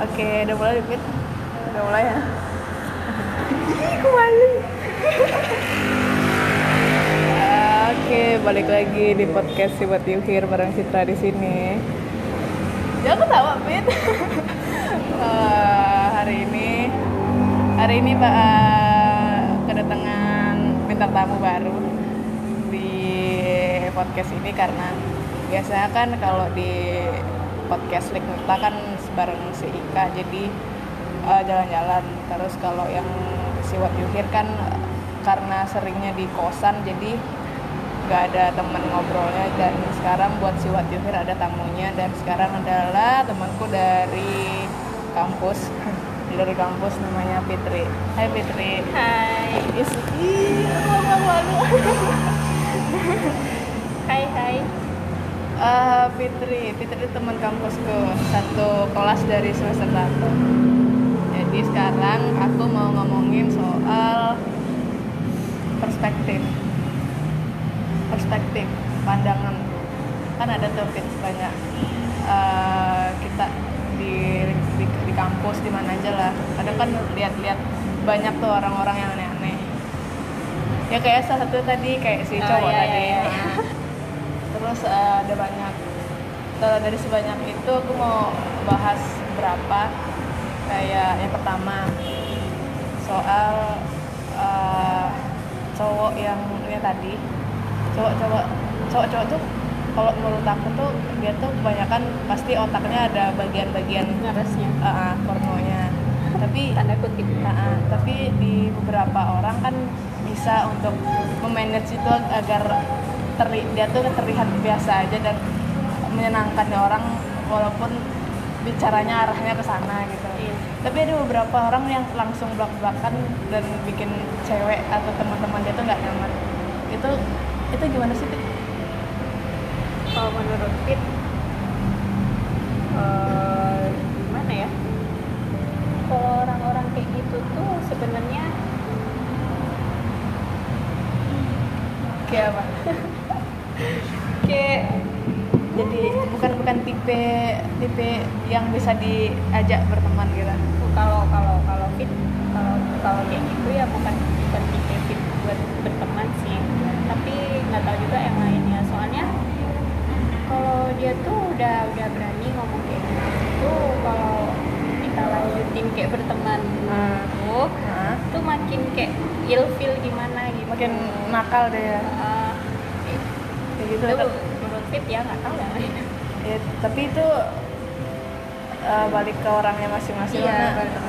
Oke, udah mulai Dipit? Udah mulai ya? Malu. Oke, balik lagi di podcast si What You Hear bareng Citra di sini. Jangan ketawa, Pit. Eh, hari ini hari ini Pak eh, kedatangan bintang tamu baru di podcast ini karena biasanya kan kalau di podcast Lik Nita kan bareng si Ika. Jadi eh, jalan-jalan. Terus kalau yang si What You Hear kan karena seringnya di kosan jadi nggak ada teman ngobrolnya. Dan sekarang buat si What You Hear ada tamunya. Dan sekarang adalah temanku dari kampus. Dari kampus namanya Fitri. Hai Fitri. Hai, Is, ih, aku malu malu hai hai. Eh, Fitri, Fitri teman kampusku satu kelas dari semester satu. Jadi sekarang aku mau ngomongin soal perspektif, perspektif, pandangan. Kan ada tuh Fit, banyak eh, kita di, di di kampus di mana aja lah. Kadang kan lihat-lihat banyak tuh orang-orang yang aneh-aneh. Ya kayak salah satu tadi kayak si Oh, cowok iya, tadi. iya, iya. Terus eh, ada banyak dari sebanyak itu aku mau bahas berapa kayak yang pertama soal eh, cowok yang ini tadi cowok-cowok cowok-cowok tuh kalau menurut aku tuh dia tuh kebanyakan pasti otaknya ada bagian-bagian Ngerasnya. eh, eh, pornonya tapi Tanda kutip. Nah, tapi di beberapa orang kan bisa untuk memanage itu agar terli dia tuh terlihat biasa aja dan menyenangkan ya orang walaupun bicaranya arahnya ke sana gitu. Iya. Tapi ada beberapa orang yang langsung belak-belakan dan bikin cewek atau teman-teman dia tuh nggak nyaman. Itu itu gimana sih? Kalau menurut Fit, eh, gimana ya? Kalau orang-orang kayak gitu tuh sebenarnya Kayak apa? kayak Jadi bukan bukan tipe tipe yang bisa diajak berteman gitu. kalau kalau kalau Fit kalau kalau kayak gitu ya bukan bukan tipe Fit buat berteman sih. Tapi nggak tahu juga yang lainnya. Soalnya kalau dia tuh udah udah berani ngomong kayak gitu kalau kita lanjutin kayak berteman Hmm. tuh Nah, tuh makin kayak ilfil gimana gitu makin nakal deh ya. Eh, Kayak gitu. itu menurut Fit ya nggak tahu lain Ya, tapi itu eh, balik ke orangnya masing-masing iya balik ke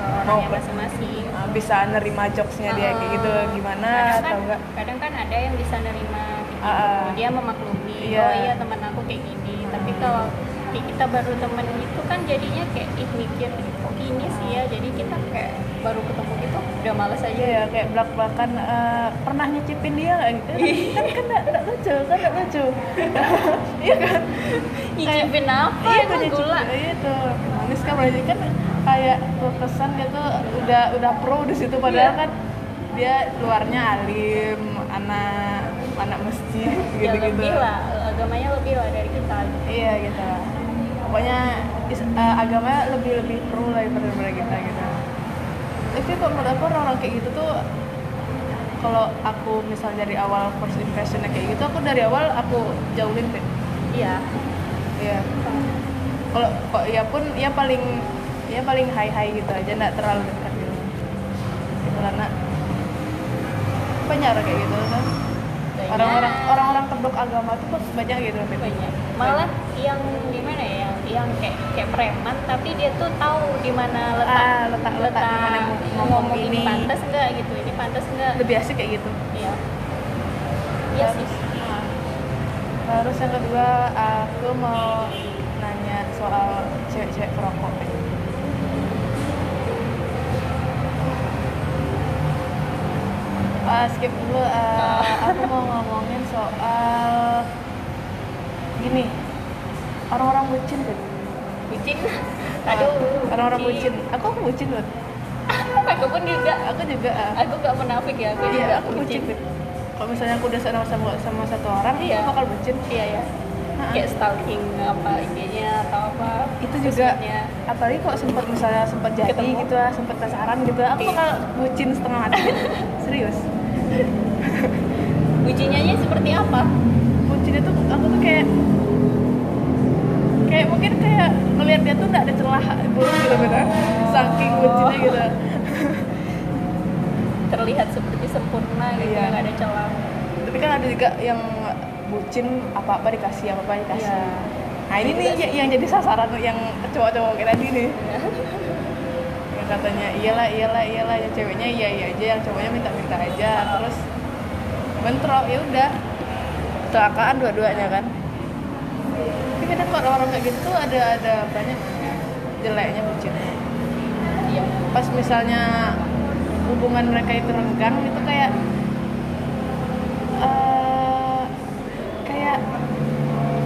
orangnya masing-masing eh, bisa nerima jokesnya dia kayak gitu Eh, gimana kadang atau kan, enggak kadang kan ada yang bisa nerima gitu. Ah. dia memaklumi Iya. oh iya teman aku kayak gini tapi kalau kita baru temen itu kan jadinya kayak ih mikir kok ini sih ya? Jadi kita kayak baru ketemu gitu udah males aja. Iya ya kayak belak belakan pernah nyicipin dia nggak? Gitu. Kan kan nggak nggak lucu kan nggak lucu. Iya kan? Nyicipin apa iya emang tuh gula? iya tuh manis kan berarti kan kayak kesan dia tuh udah udah pro di situ. Padahal Iya. kan dia luarnya alim anak anak masjid ya gitu gitu lebih lah agamanya lebih lah dari kita. Iya gitu. lah. Pokoknya is- eh, agamanya lebih lebih pro lah daripada kita gitu. Tapi kok menurut aku orang-orang kayak gitu tuh kalau aku misalnya dari awal first impressionnya kayak gitu aku dari awal aku jauhin deh. Iya. Iya. Kalau kok ya pun ya paling ya paling high high gitu aja nggak terlalu dekat gitu. Gitu karena banyak orang kayak gitu kan? Orang-orang orang-orang kedok agama tuh kok banyak gitu banyak. Malah yang gimana ya yang kayak kayak preman tapi dia tuh tahu di mana letak Ah, letak- letak di mana mau ngomong ngomong ini ini. pantas enggak gitu? Ini pantas enggak lebih asik kayak gitu. Iya. Iya sih. Nah, terus yang kedua aku mau nanya soal cewek-cewek perokok Ah, skip dulu. Ah, aku mau ngomongin soal gini orang-orang bucin tuh bucin. Aduh orang-orang bucin. aku aku bucin loh. Aku pun juga. Aku juga ah. aku gak menafik ya aku juga iya aku bucin. Fit. kalau misalnya aku udah sama sama, sama satu orang Iya. aku bakal bucin. Iya ya kayak stalking apa IG-nya atau apa itu juga. sosmednya. apalagi kok sempat misalnya sempat jadi Ketemu. gitu lah sempat pasaran gitu aku Iya. bakal bucin setengah mati. Serius. Bucinnya seperti apa? Bucinnya tuh aku tuh kayak kayak mungkin kayak ngelihat dia tuh nggak ada celah buruk gitu gitu saking bucinnya gitu. Terlihat seperti sempurna gitu Iya. nggak ada celah. Tapi kan ada juga yang bucin apa apa dikasih apa apa dikasih. Iya. nah ini nih yang, yang jadi sasaran yang cowok-cowok kayak tadi nih. Yang katanya iyalah iyalah iyalah yang ceweknya iya iya aja yang cowoknya minta minta aja terus bentrok ya udah. Kecelakaan dua-duanya kan tapi kadang kok orang-orang kayak gitu tuh ada ada banyak jeleknya bucin iya. Pas misalnya hubungan mereka itu renggang itu kayak eh, kayak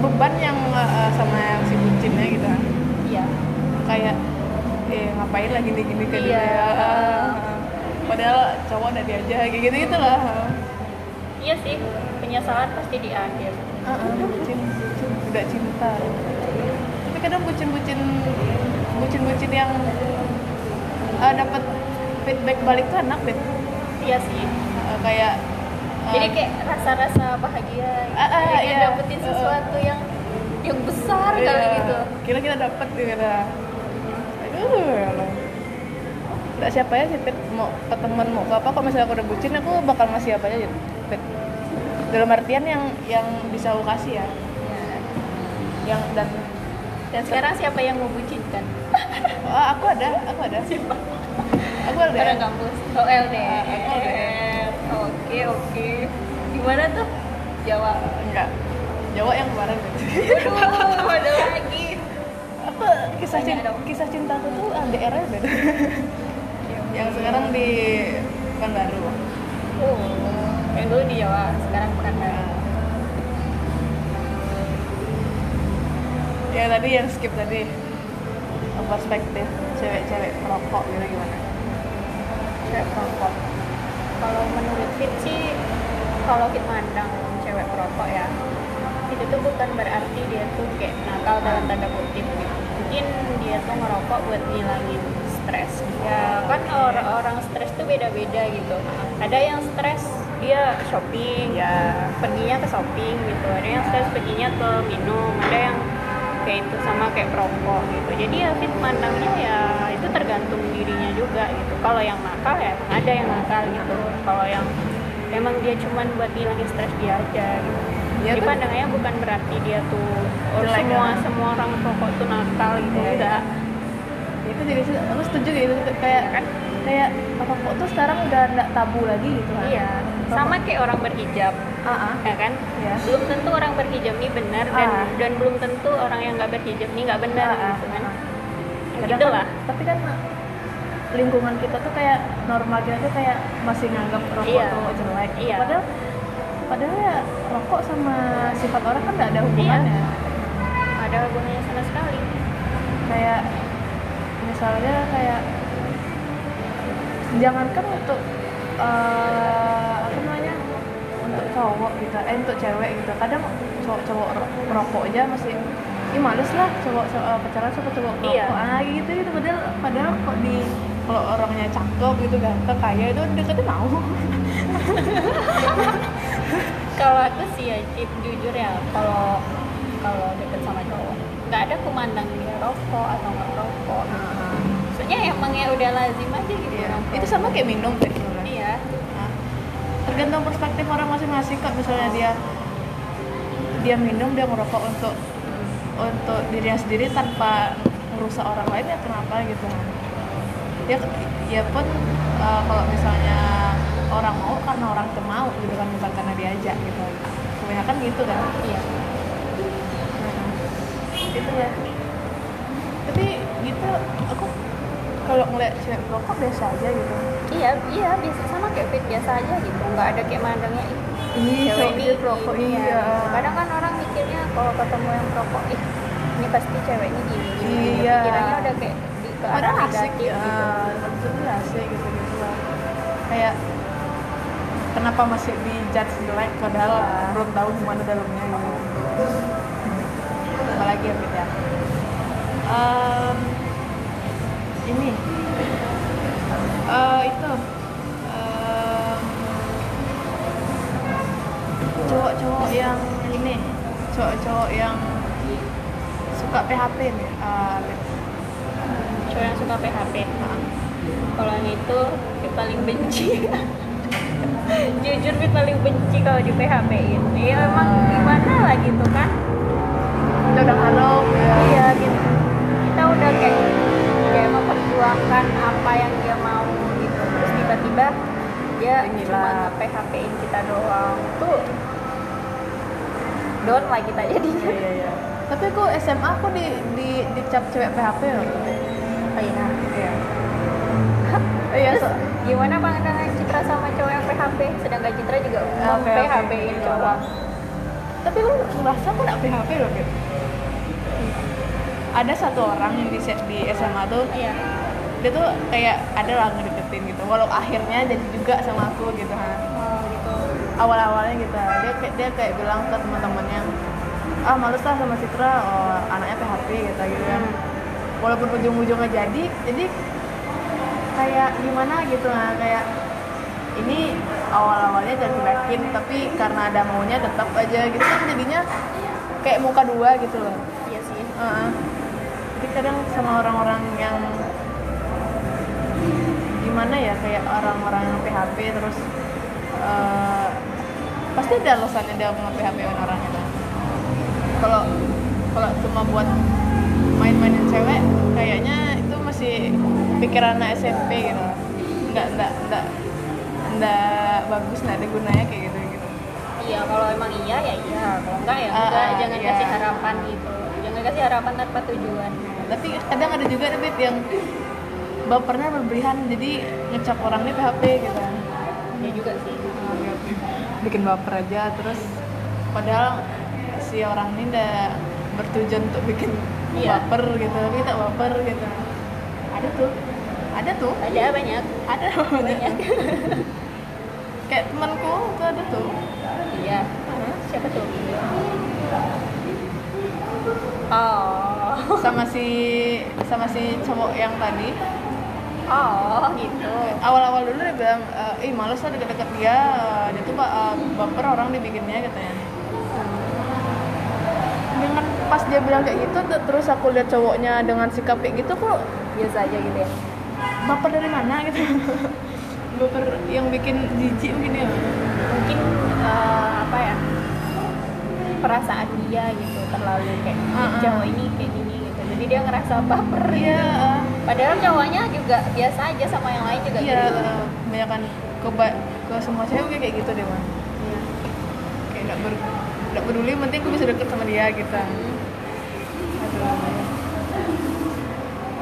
beban yang eh, sama yang si bucinnya gitu. Kan iya. Kayak eh ngapain lagi gini gini ke dia Iya. ya padahal cowok udah aja kayak gitu gitu lah. Iya sih penyesalan pasti di akhir. Bucin bucin udah cinta. Tapi kadang bucin bucin bucin bucin yang eh, dapat feedback balik tuh enak deh. Iya sih. Eh, kayak eh, jadi kayak rasa-rasa bahagia. Ah, ah, Kayak iya. dapetin Uh, sesuatu yang yang besar iya, kali gitu. Kira kita dapat gitu aduh ya Allah. Nggak siapa ya sih Pit mau ke temen mau ke apa? Kalau misalnya aku udah bucin aku bakal ngasih apa aja Pit dalam artian yang yang bisa aku kasih ya. Yang dan dan sekarang siapa yang mau bucinkan oh, aku ada aku ada. Siapa? Aku ada. Orang kampus. Oh LDR aku LDR. oke oke. Gimana tuh? Jawa? Enggak. Jawa yang kemarin. Aduh ada lagi? Apa kisah cinta kisah cintaku tuh LDR nya beda yang sekarang di Pekanbaru. Oh yang dulu di Jawa. Sekarang Pekanbaru yang tadi yang skip tadi. Perspektif cewek-cewek merokok gitu gimana? Cewek perokok. Kalau menurut Fit sih kalau Fit mandang cewek perokok ya itu tuh bukan berarti dia tuh kayak nakal dalam tanda kutip gitu. Mungkin dia tuh ngerokok buat ngilangin stres. Ya kan orang-orang stres tuh beda-beda gitu. Ada yang stres dia shopping ya perginya ke shopping gitu. Ada yang stres perginya ke minum. Ada yang kayak itu sama kayak perokok gitu. Jadi ya fit mandangnya ya itu tergantung dirinya juga gitu. Kalau yang nakal ya emang ada yang nakal gitu. Kalau yang emang dia cuman buat hilangin stres dia aja gitu. Iya jadi pandangannya bukan berarti dia tuh oh, Jelek, semua kan? semua orang perokok tuh nakal gitu iya. enggak. Itu jadi aku setuju gitu. Kayak kan kayak merokok tuh sekarang udah nggak tabu lagi gitu kan. Iya sama kayak orang berhijab. Ah ah ya kan? Ya belum tentu orang berhijab ini benar dan Ah. dan belum tentu orang yang nggak berhijab ini nggak benar Ah, ah, gitu kan? Gitu kan- lah tapi kan lingkungan kita tuh kayak normal kita tuh kayak masih nganggap rokok Iya. tuh jelek. Iya. padahal padahal ya rokok sama sifat orang kan nggak ada hubungannya. Iya. ada hubungannya sama sekali. Kayak misalnya kayak jangankan untuk eh, apa namanya? Untuk cowok gitu eh untuk cewek gitu. Kadang cowok-cowok ro- merokok aja masih Ih males lah cowok cowok eh, pacaran sama cowok merokok Iya. ah gitu gitu. Padahal padahal kok di kalau orangnya cakep gitu ganteng kaya itu deketin mau. Kalau aku sih ya jujur ya kalau kalau deket sama cowok nggak ada kumandang dia rokok atau nggak rokok. Maksudnya emangnya udah lazim aja gitu Iya. rokok. itu sama kayak minum deh tergantung perspektif orang masing-masing. Kok misalnya dia dia minum dia merokok untuk untuk dirinya sendiri tanpa merusak orang lain ya kenapa gitu ya ya pun uh, kalau misalnya orang mau karena orang tuh mau gitu kan bukan karena diajak gitu. Kebanyakan gitu kan? Iya. Nah, gitu ya. Tapi gitu aku kalau ngeliat cewek merokok biasa aja gitu iya iya biasa sama kayak fit biasa aja gitu. Nggak ada kayak mandangnya ih Iya, cewek ini merokok gini, iya. kadang kan orang mikirnya kalau ketemu yang perokok ih ini pasti ceweknya gini gini Iya. pikirannya udah kayak di, ke arah negatif ya. gitu. Maksudnya asik gitu gitu lah. Kayak kenapa masih di judge jelek padahal Iya. belum tahu gimana dalamnya gitu. Lagi ya Fit ya? Ini. Eh, cowok-cowok yang ini cowok-cowok yang suka PHP nih eh, Fit. cowok yang suka PHP kalau yang itu Fit paling benci. Jujur Fit paling benci kalau di PHP in ya emang gimana lah gitu kan? Kita udah ngarep ya. iya gitu. Kita udah kayak kayak memperjuangkan apa yang dia mau gitu. Terus tiba-tiba dia Inilah. cuma PHP in kita doang. Tuh down lah kita jadinya Iya, iya, iya. Tapi aku SMA aku di di dicap cewek PHP loh. oh iya Iya. Iya, Terus so, gimana pandangan Citra sama cowok yang PHP? Sedangkan Citra juga mau PHP. In cowok. tapi lu merasa aku gak PHP loh, Fit. Ada satu orang yang di, di SMA tuh, Iya. dia tuh kayak ada lah ngedeketin gitu. Walau akhirnya jadi juga sama aku gitu ha. Awal-awalnya gitu. Dia kayak dia kayak bilang ke teman-temannya, ah males lah sama Citra, oh, anaknya PHP gitu gitu kan. Walaupun ujung-ujungnya jadi, jadi kayak gimana gitu nah kayak ini awal-awalnya jadi cuekin tapi karena ada maunya tetap aja gitu kan jadinya kayak muka dua gitu loh Iya sih. Heeh. jadi kadang sama orang-orang yang gimana ya kayak orang-orang yang PHP terus eh, pasti ada alasannya dia nge PHP orang itu kalau kalau cuma buat main-mainin cewek kayaknya itu masih pikiran anak SMP gitu nggak nggak nggak nggak bagus nggak ada gunanya kayak gitu gitu Iya kalau emang iya ya iya. Kalau enggak ya Ah, enggak. ah, Jangan iya. kasih harapan gitu. Jangan kasih harapan tanpa tujuan. tapi kadang ada juga David yang bapernya berlebihan jadi ngecap orang ini PHP gitu kan Ya juga sih. Bikin baper aja terus padahal si orang ini udah bertujuan untuk bikin Iya. baper gitu tapi tak baper gitu ada tuh ada tuh Ada banyak. ada banyak kayak temanku tuh ada tuh Iya. Siapa tuh? Oh. sama si sama si cowok yang tadi Oh gitu. awal-awal dulu dia bilang eh, ih males lah deket-deket dia dia tuh eh, baper orang dibikinnya katanya dengan pas dia bilang kayak gitu terus aku lihat cowoknya dengan sikap kayak gitu kok Biasa aja gitu ya. baper dari mana gitu baper yang bikin jijik mungkin ya mungkin eh, apa ya perasaan dia gitu terlalu kayak Ah, ah. cowok ini kayak gini jadi dia ngerasa baper iya gitu. padahal cowoknya juga biasa aja sama yang lain juga iya gitu. eh, kebanyakan ke ke semua cewek kayak gitu deh man Iya. kayak nggak ber nggak peduli penting aku bisa deket sama dia gitu. Aduh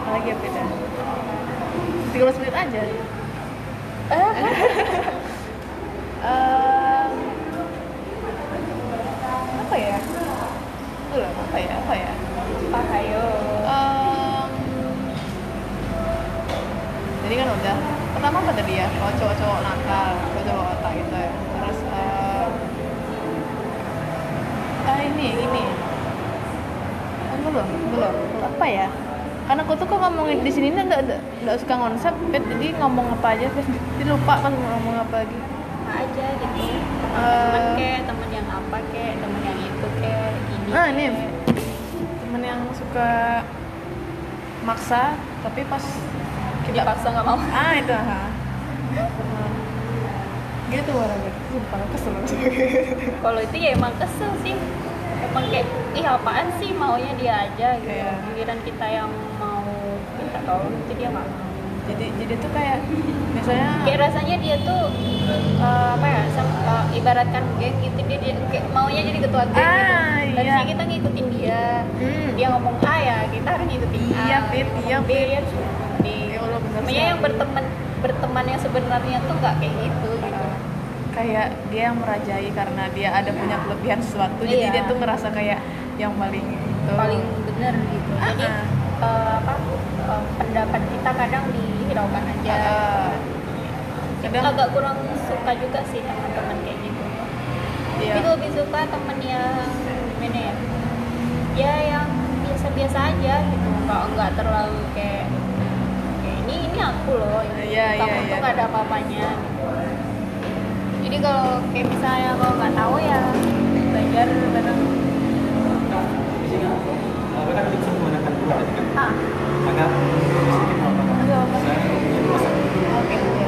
apalagi ya beda 30 menit aja. Eh, Em, apa ya? Aduh, apa ya? Apa ya? Pak jadi kan udah pertama apa tadi ya kalau cowok-cowok nakal cowok-cowok otak gitu ya terus em, ah ini ini Ah, belum belum apa ya karena aku tuh kok ngomongin di sini nggak nggak nggak suka konsep Pet. jadi ngomong apa aja Pet. jadi lupa pas mau ngomong apa lagi apa aja gitu Eh. temen kek temen yang apa kek temen yang itu kek ini Ah, ini. kek. temen yang suka maksa tapi pas dia paksa nggak mau. Ah itu ha. Gitu orangnya sumpah kesel. Kalau itu ya emang kesel sih. Emang kayak ih apaan sih? Maunya dia aja gitu. Iya. giliran kita yang mau minta tolong itu dia nggak mau. Jadi jadi tuh kayak misalnya kayak rasanya dia tuh eh, apa ya sam- eh, ibaratkan geng gitu dia, dia kayak maunya jadi ketua geng Ah, gitu. iya. Harusnya kita ngikutin dia. Hmm. dia ngomong A ya kita harus ngikutin A. Iya, Fit, Ngomong iya, B Fit. B Ya Namanya yang berteman berteman yang sebenarnya tuh nggak kayak gitu gitu. Kayak dia yang merajai karena dia ada punya kelebihan sesuatu jadi Iya. dia tuh ngerasa kayak yang paling itu. Paling bener gitu. Jadi Ah, eh, apa eh, pendapat kita kadang dihiraukan aja. Kita kadang agak kurang suka juga sih teman-teman kayak gitu. Iya. itu lebih suka temen yang gimana ya? Ya yang nggak terlalu kayak kayak ini aku loh ini Iya, kamu iya, tuh iya. nggak ada apa-apanya gitu. jadi kalau kayak misalnya kalau nggak tahu ya belajar bareng kan kan? ah Maka sedikit apa? Aduh, apa? Saya ingin masak oke ya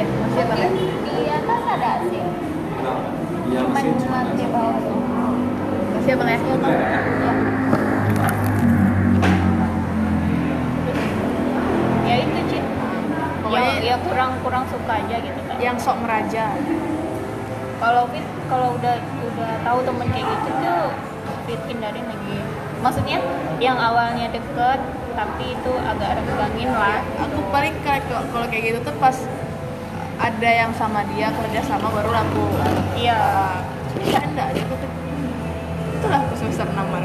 ya Masih apa, tapi di atas ada kenapa? Sih cuma lantai bawah doang masih apa ya. Ya, kurang kurang suka aja gitu kan yang sok meraja. Kalau fit kalau udah udah tahu temen kayak gitu tuh fit hindarin lagi. Maksudnya yang awalnya deket tapi itu agak renggangin lah. Aku paling kalau kalau kayak gitu tuh pas ada yang sama dia kerja sama baru aku. Iya. Ya enggak dia tuh itulah aku semester enam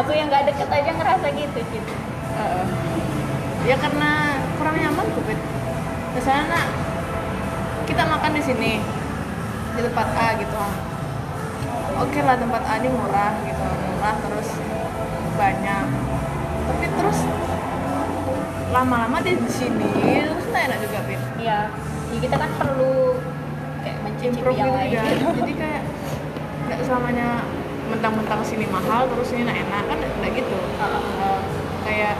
aku yang nggak deket aja ngerasa gitu Cid Heeh. Ya karena kurang nyaman tuh Fit. misalnya nak kita makan di sini di tempat A gitu oke lah tempat A ini murah gitu murah terus banyak tapi terus lama-lama di sini terus nggak enak juga Fit. iya ya, kita kan perlu kayak mencicipi yang lain jadi kayak nggak selamanya mentang-mentang sini mahal terus ini enak enak kan nggak gitu Heeh. Eh, kayak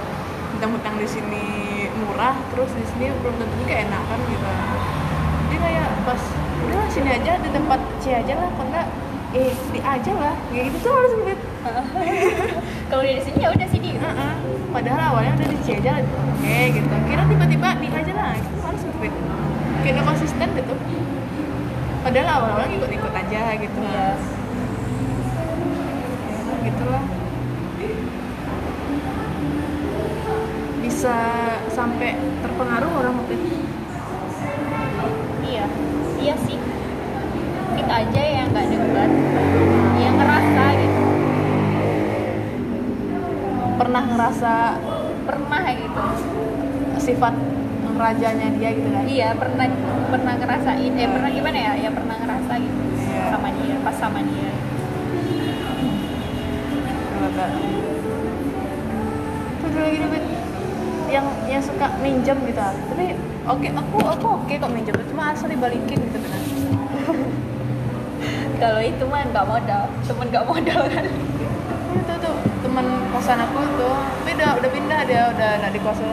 mentang-mentang di sini murah terus di sini belum tentu juga enak kan gitu. Jadi kayak pas udah sini aja di tempat C aja lah nggak eh di aja lah. Kayak gitu tuh harus gitu kalau di sini ya udah sini. Heeh. padahal awalnya udah di C aja lah. Oke gitu. Kira tiba-tiba di aja lah itu harus kayak udah konsisten gitu. Padahal awal-awal ikut-ikut aja gitu. Iya. gitu lah bisa sampai terpengaruh orang waktu itu Iya, iya sih. Kita aja yang nggak debat, yang ngerasa gitu, pernah ngerasa pernah gitu. sifat rajanya dia gitu kan Iya, pernah pernah ngerasain, eh pernah gimana ya? Ya pernah ngerasa gitu Iya. sama dia, pas sama dia. Tak tuh dulu gini Bet. Yang yang suka minjem gitu. Tapi oke aku aku oke kok minjem. Cuma asal dibalikin gitu kan. Kalau itu mah nggak modal, temen nggak modal kan. itu tuh teman kosan aku tuh. Tapi udah udah pindah dia udah nggak di kosan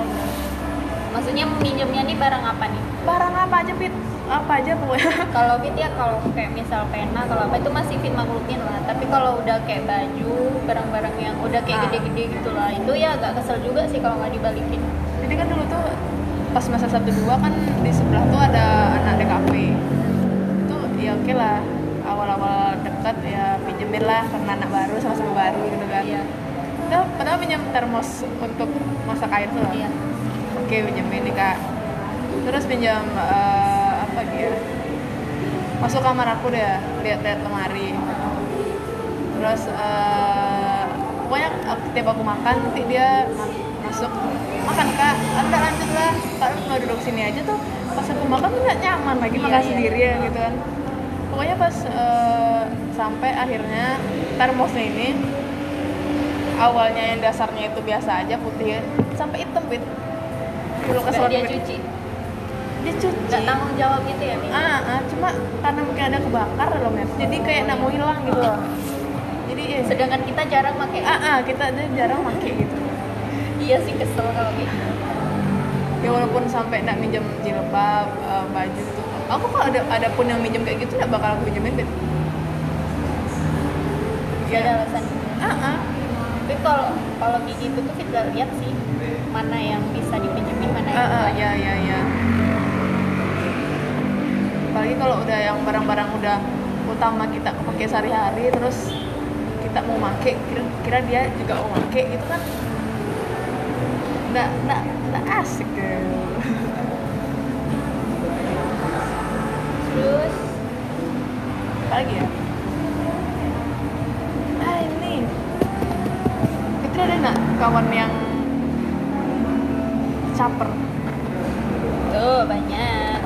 Maksudnya minjemnya nih barang apa nih? barang apa aja pit apa aja pokoknya Kalau fit ya kalau kayak misal pena kalau apa itu masih fit maklumin lah. Tapi kalau udah kayak baju, barang-barang yang udah kayak Ah. gede-gede gitu lah, itu ya agak kesel juga sih kalau nggak dibalikin. jadi kan dulu tuh pas masa sabtu dua kan di sebelah tuh ada anak DKP itu ya oke lah awal-awal dekat ya pinjemin lah karena anak baru sama-sama baru gitu kan Iya. Udah, padahal pinjam termos untuk masak air tuh lah Iya. Oke pinjemin nih kak. Terus pinjam eh, apa dia? Masuk kamar aku deh lihat-lihat lemari. Terus eh, pokoknya tiap aku makan nanti dia ma- masuk. Makan kak. Anda lanjut lah kak nggak duduk sini aja tuh. Pas aku makan tuh nggak nyaman lagi Iya, makan iya. sendirian gitu kan. Pokoknya pas eh, sampai akhirnya termosnya ini awalnya yang dasarnya itu biasa aja putih sampai hitam pit dulu Nggak dia cuci. dia cuci Nggak tanggung jawab gitu ya, ah, ah, cuma karena mungkin ada kebakar loh men jadi kayak nak mau hilang gitu loh jadi ya Sedangkan kita jarang pakai. ah, ah, kita aja jarang pakai gitu Iya sih kesel kalau gitu. ya walaupun sampai nak minjem jilbab eh, baju tuh aku kalau ada ada pun yang minjem kayak gitu nggak bakal aku pinjemin bet Gak ada alasan. ah, ah. Tapi kalau kalau kayak gitu tuh kita lihat sih mana yang bisa dipinjemin, mana yang ah, enggak. ya ya ya. Apalagi kalau udah yang barang-barang udah utama kita pakai sehari-hari terus kita mau make kira, kira dia juga mau make gitu kan nggak nggak nggak asik deh Terus? Apa lagi ya? Ah ini. Fitri ada nggak kawan yang caper. Tuh banyak.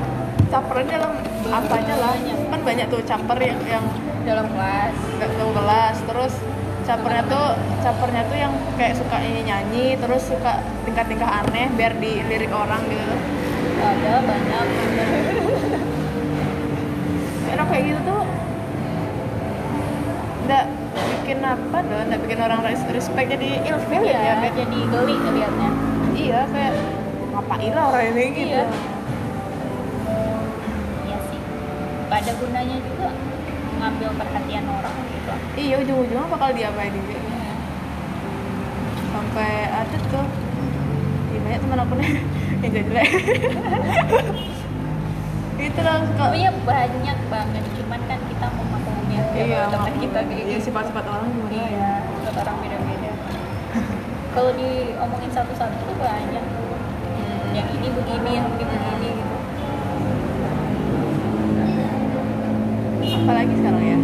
capernya dalam apa aja lah? Banyak. kan banyak tuh caper yang yang dalam kelas. nggak tahu kelas. Terus capernya tuh capernya tuh yang kayak suka nyanyi nyanyi terus suka tingkah-tingkah aneh biar dilirik orang gitu. Ada banyak. Orang kayak gitu tuh. Nggak bikin apa tuh nggak bikin orang res- respect jadi ilfil ya ya kayak jadi geli liatnya iya kayak ngapain lah orang ini gitu Iya. iya sih. Pada gunanya juga mengambil perhatian orang gitu. Iya ujung-ujungnya bakal diapain juga. Sampai ada tuh. Ya banyak teman aku nih. Yang jelek. Itu lah suka Pokoknya banyak banget, cuman kan kita mau maklumnya iya teman kita kayak iya, sifat-sifat orang gimana? Ya Iya, sifat orang beda-beda. Kalau diomongin satu-satu tuh banyak. Yang ini begini, yang ini begini gitu. apalagi sekarang ya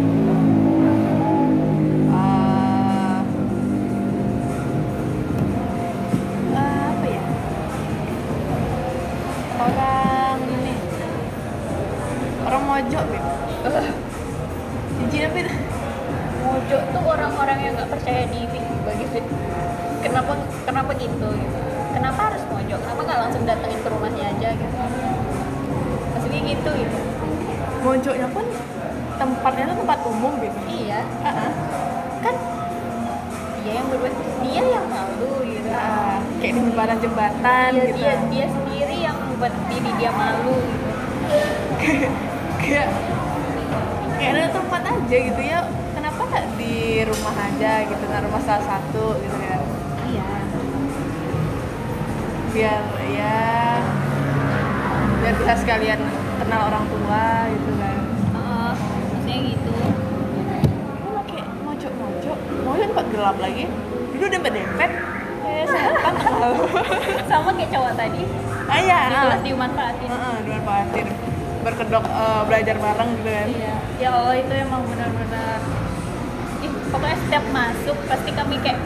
kayak di jembatan jembatan Iya, gitu. dia dia sendiri yang membuat diri dia malu gitu. kayak kayak ada tempat aja gitu ya. Kenapa nggak di rumah aja gitu, nah rumah salah satu gitu kan? Iya. biar ya biar bisa sekalian kenal orang tua gitu kan maksudnya gitu. Lu pakai mojok mojok tempat gelap lagi dulu dempet setan tahu Sama kayak cowok tadi. ah iya Di ah. kelas dimanfaatin. Heeh, dimanfaatin berkedok eh, belajar bareng gitu kan Iya. Ya Allah itu emang benar-benar Ih, pokoknya setiap masuk pasti kami kayak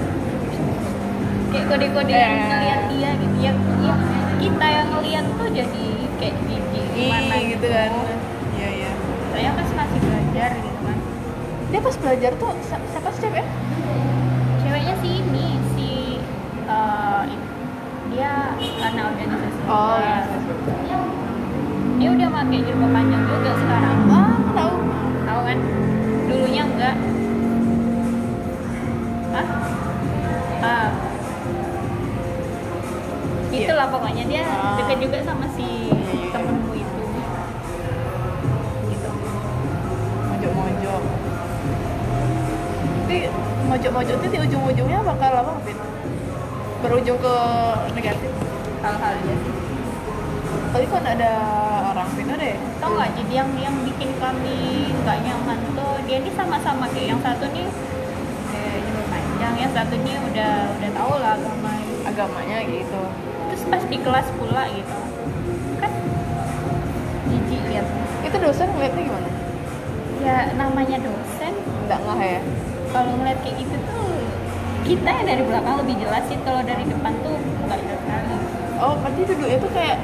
kayak kode-kode yang Eh. ngeliat dia gitu ya, ya kita yang ngeliat tuh jadi kayak jijik gimana Ih, gitu kan iya iya saya kan masih belajar gitu kan dia pas belajar tuh si- siapa sih cewek ceweknya si ini eh, dia anak organisasi oh iya. Dia udah pakai jilbab panjang juga sekarang. Ah tahu. Tahu kan? Dulunya enggak. Hah? ah. Iya. itulah pokoknya. Dia Ah. deket juga sama si temenmu itu. Gitu. Mojok mojok tapi mojok mojok itu di ujung ujungnya bakal apa Fit? Berujung ke negatif hal-hal ya. Sih tapi kan ada orang ada ya tau nggak jadi yang yang bikin kami nggak nyaman tuh dia ini sama-sama kayak yang satu nih eh, panjang yang satu nih udah udah tahu lah agama. Agamanya gitu. Terus pas di kelas pula gitu. Kan jijik lihat itu dosen ngeliatnya gimana? Ya namanya dosen. Nggak ngeh ya? Kalau ngeliat kayak gitu tuh kita yang dari belakang lebih jelas sih kalau dari depan tuh nggak jelas sekali oh berarti duduknya tuh kayak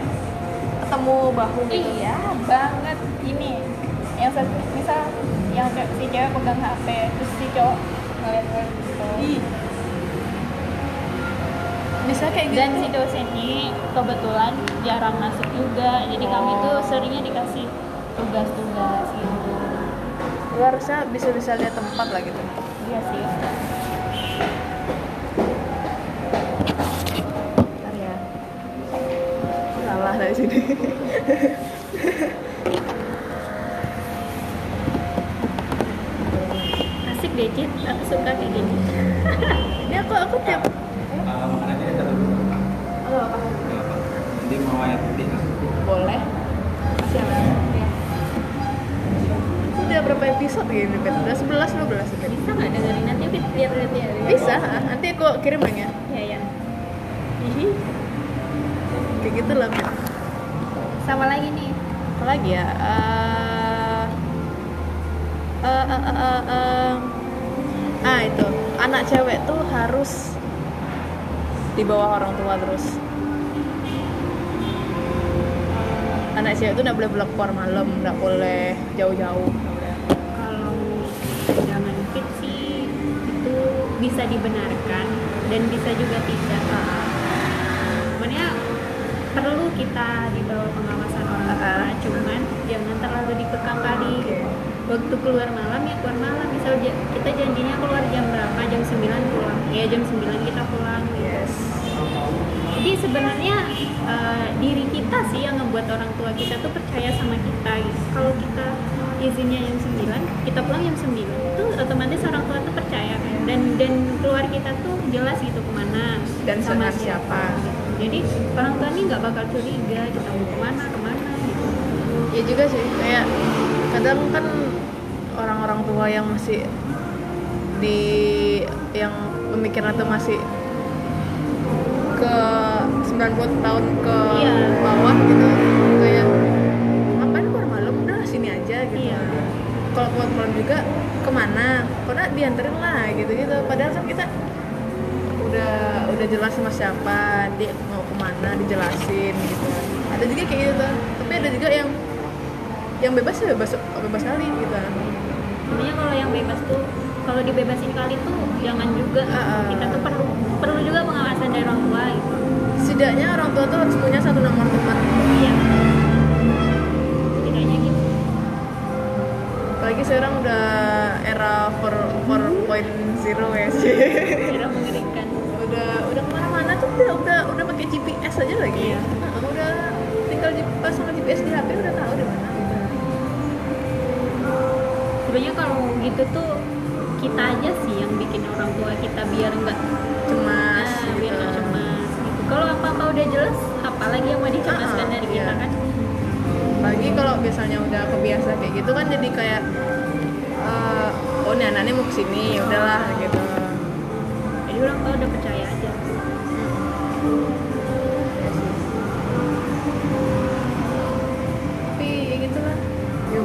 ketemu bahu gitu? Iya banget. Ini yang satu misal yang si cewek pegang HP terus si cowok ngeliat ngeliat gitu Ih. bisa kayak gitu dan si dosen ini kebetulan jarang masuk juga. Jadi kami tuh Oh. seringnya dikasih tugas-tugas gitu. Lu harusnya bisa bisa lihat tempat lah gitu. Iya sih Bentar ya dari sini asik deh Cid aku suka kayak gini ini aku aku tiap Uh, makanannya kita dulu. oh, apa? Jadi mau ayat putih boleh siapa udah berapa episode gini Bet? udah 11 12 Bet? bisa nggak dengerin nanti Fit lihat lihat ya bisa nanti aku kirim lagi ya ya ya Hihi. kayak gitu lah. Sama lagi nih. Apa lagi ya? Eh, eh, eh, eh, eh, eh. ah itu. Anak cewek tuh harus di bawah orang tua terus. Anak cewek itu nggak boleh pulang keluar malam nggak boleh jauh-jauh. Kalau fit sih itu bisa dibenarkan dan bisa juga tidak. Sebenarnya perlu kita di bawah pengawasan orang tua Ah. cuman jangan terlalu dikekang kali waktu keluar malam ya keluar malam misal ja- kita janjinya keluar jam berapa jam 9 pulang ya jam 9 kita pulang gitu. yes jadi sebenarnya eh, diri kita sih yang membuat orang tua kita tuh percaya sama kita gitu. Kalau kita izinnya jam 9, kita pulang jam 9 itu otomatis orang tua tuh percaya kan. Dan dan keluar kita tuh jelas gitu ke mana Dan sama siapa. gitu. Jadi orang tua ini nggak bakal curiga kita mau ke mana ke mana gitu. ya juga sih kayak kadang kan orang-orang tua yang masih di yang pemikiran tuh masih ke 90 tahun ke Iya. bawah gitu kayak ngapain keluar malam udah sini aja gitu Iya. kalau keluar malam juga ke mana karena dianterin lah gitu gitu padahal kan kita udah udah jelas sama siapa dia mau ke mana dijelasin gitu ada juga kayak gitu tuh. tapi ada juga yang yang bebas ya bebas bebas kali gitu Sebenarnya kalau yang bebas tuh kalau dibebasin kali tuh jangan juga Ah, ah. kita tuh perlu perlu juga pengawasan dari orang tua gitu. setidaknya orang tua tuh harus punya satu nomor teman Iya. Setidaknya gitu. apalagi sekarang udah era 4 4.0 ya sih GPS aja lagi Iya. Nah, udah tinggal pasang GPS di HP udah tahu di mana gitu. sebenarnya kalau gitu tuh kita aja sih yang bikin orang tua kita biar enggak cemas nah, biar gitu. nggak cemas gitu. kalau apa apa udah jelas apalagi yang mau dicemaskan Ah, dari iya. kita kan Apalagi kalau misalnya udah kebiasa kayak gitu kan jadi kayak eh, oh nih anaknya mau ke sini ya udahlah gitu jadi orang tua udah percaya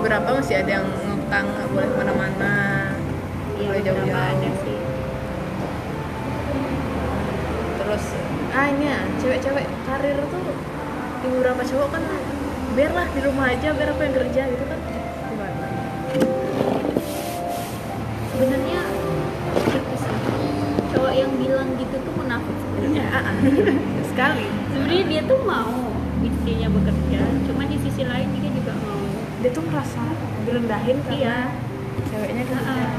beberapa masih ada yang ngekang nggak boleh ke mana-mana. Nggak boleh Iya, beberapa ada jauh-jauh sih. Terus ah ini ya cewek-cewek karir tuh di beberapa cowok kan biarlah di rumah aja biar apa yang kerja gitu kan. Gimana? Sebenarnya cowok yang bilang gitu tuh munafik sebenarnya. Ah, ah. sekali. Sebenarnya dia tuh mau istrinya bekerja. Cuma di sisi lain dia tuh merasa direndahin karena iya ceweknya kan Ah, ah.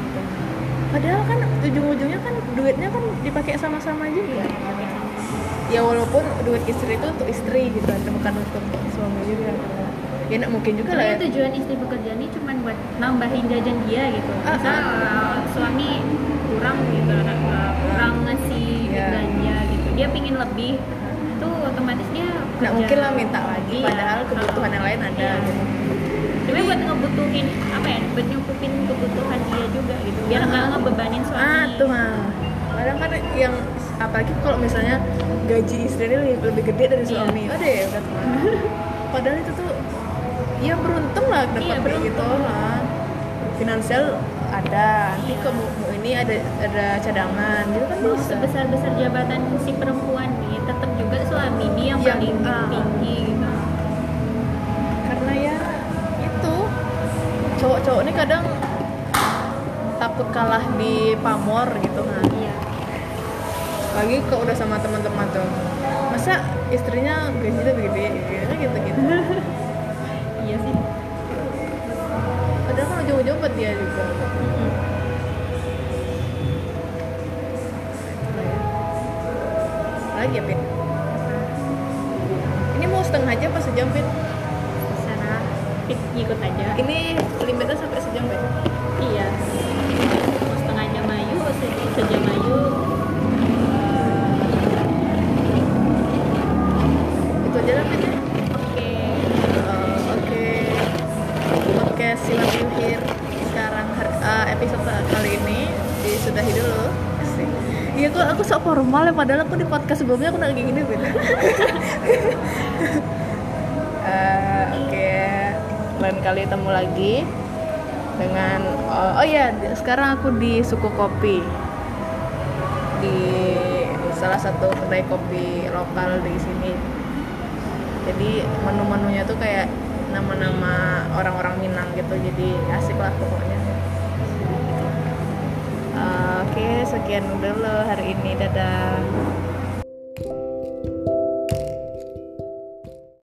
padahal kan ujung-ujungnya kan duitnya kan dipakai sama-sama juga ya walaupun duit istri itu untuk istri gitu kan bukan untuk suami juga ya nggak mungkin juga lah ya tujuan istri bekerja ini cuma buat nambahin jajan dia gitu. Ah, Misal uh, suami kurang gitu, uh, kurang ngasih Iya. belanja gitu. Dia pingin lebih, itu otomatis dia nggak mungkin lah minta lagi Iya. padahal kebutuhan yang lain ada Iya. gitu Cuma buat ngebutuhin apa ya? Buat nyukupin kebutuhan dia juga gitu. Biar nggak ngebebanin suami. ah tuh ah. kadang kan yang apalagi kalau misalnya gaji istri ini lebih, lebih gede dari Iya. suami oh deh udah tuh. padahal itu tuh ya beruntung lah dapat Iya, kayak gitu lah finansial ada nanti Iya. ke ini ada ada cadangan gitu kan bisa sebesar besar jabatan si perempuan nih, tetap juga suami dia yang Yang- paling ah. tinggi gitu. Cowok-cowok ini kadang takut kalah di pamor gitu kan. Iya. lagi kok udah sama teman-teman tuh. Masa istrinya gaji lebih gede? Gitu gitu Iya sih. padahal kan ujung-ujung buat dia juga. Mm-mm. lagi ya Pin. Ini mau setengah jam apa sejam Pin ikut aja. ini limitnya sampai sejam Pin Iya. Setengah jam ayu, se- sejam ayu. itu aja lah ya Oke. Oke oke silat yuhir sekarang har- eh, episode kali ini disudahi dulu. Iya kok aku sok formal ya padahal aku di podcast sebelumnya aku nggak kayak gini Bin. Lain kali ketemu lagi dengan oh, oh ya sekarang aku di suku kopi. Di salah satu kedai kopi lokal di sini. Jadi menu-menunya tuh kayak nama-nama orang-orang Minang gitu jadi asik lah pokoknya. Eh, oke sekian dulu hari ini. Dadah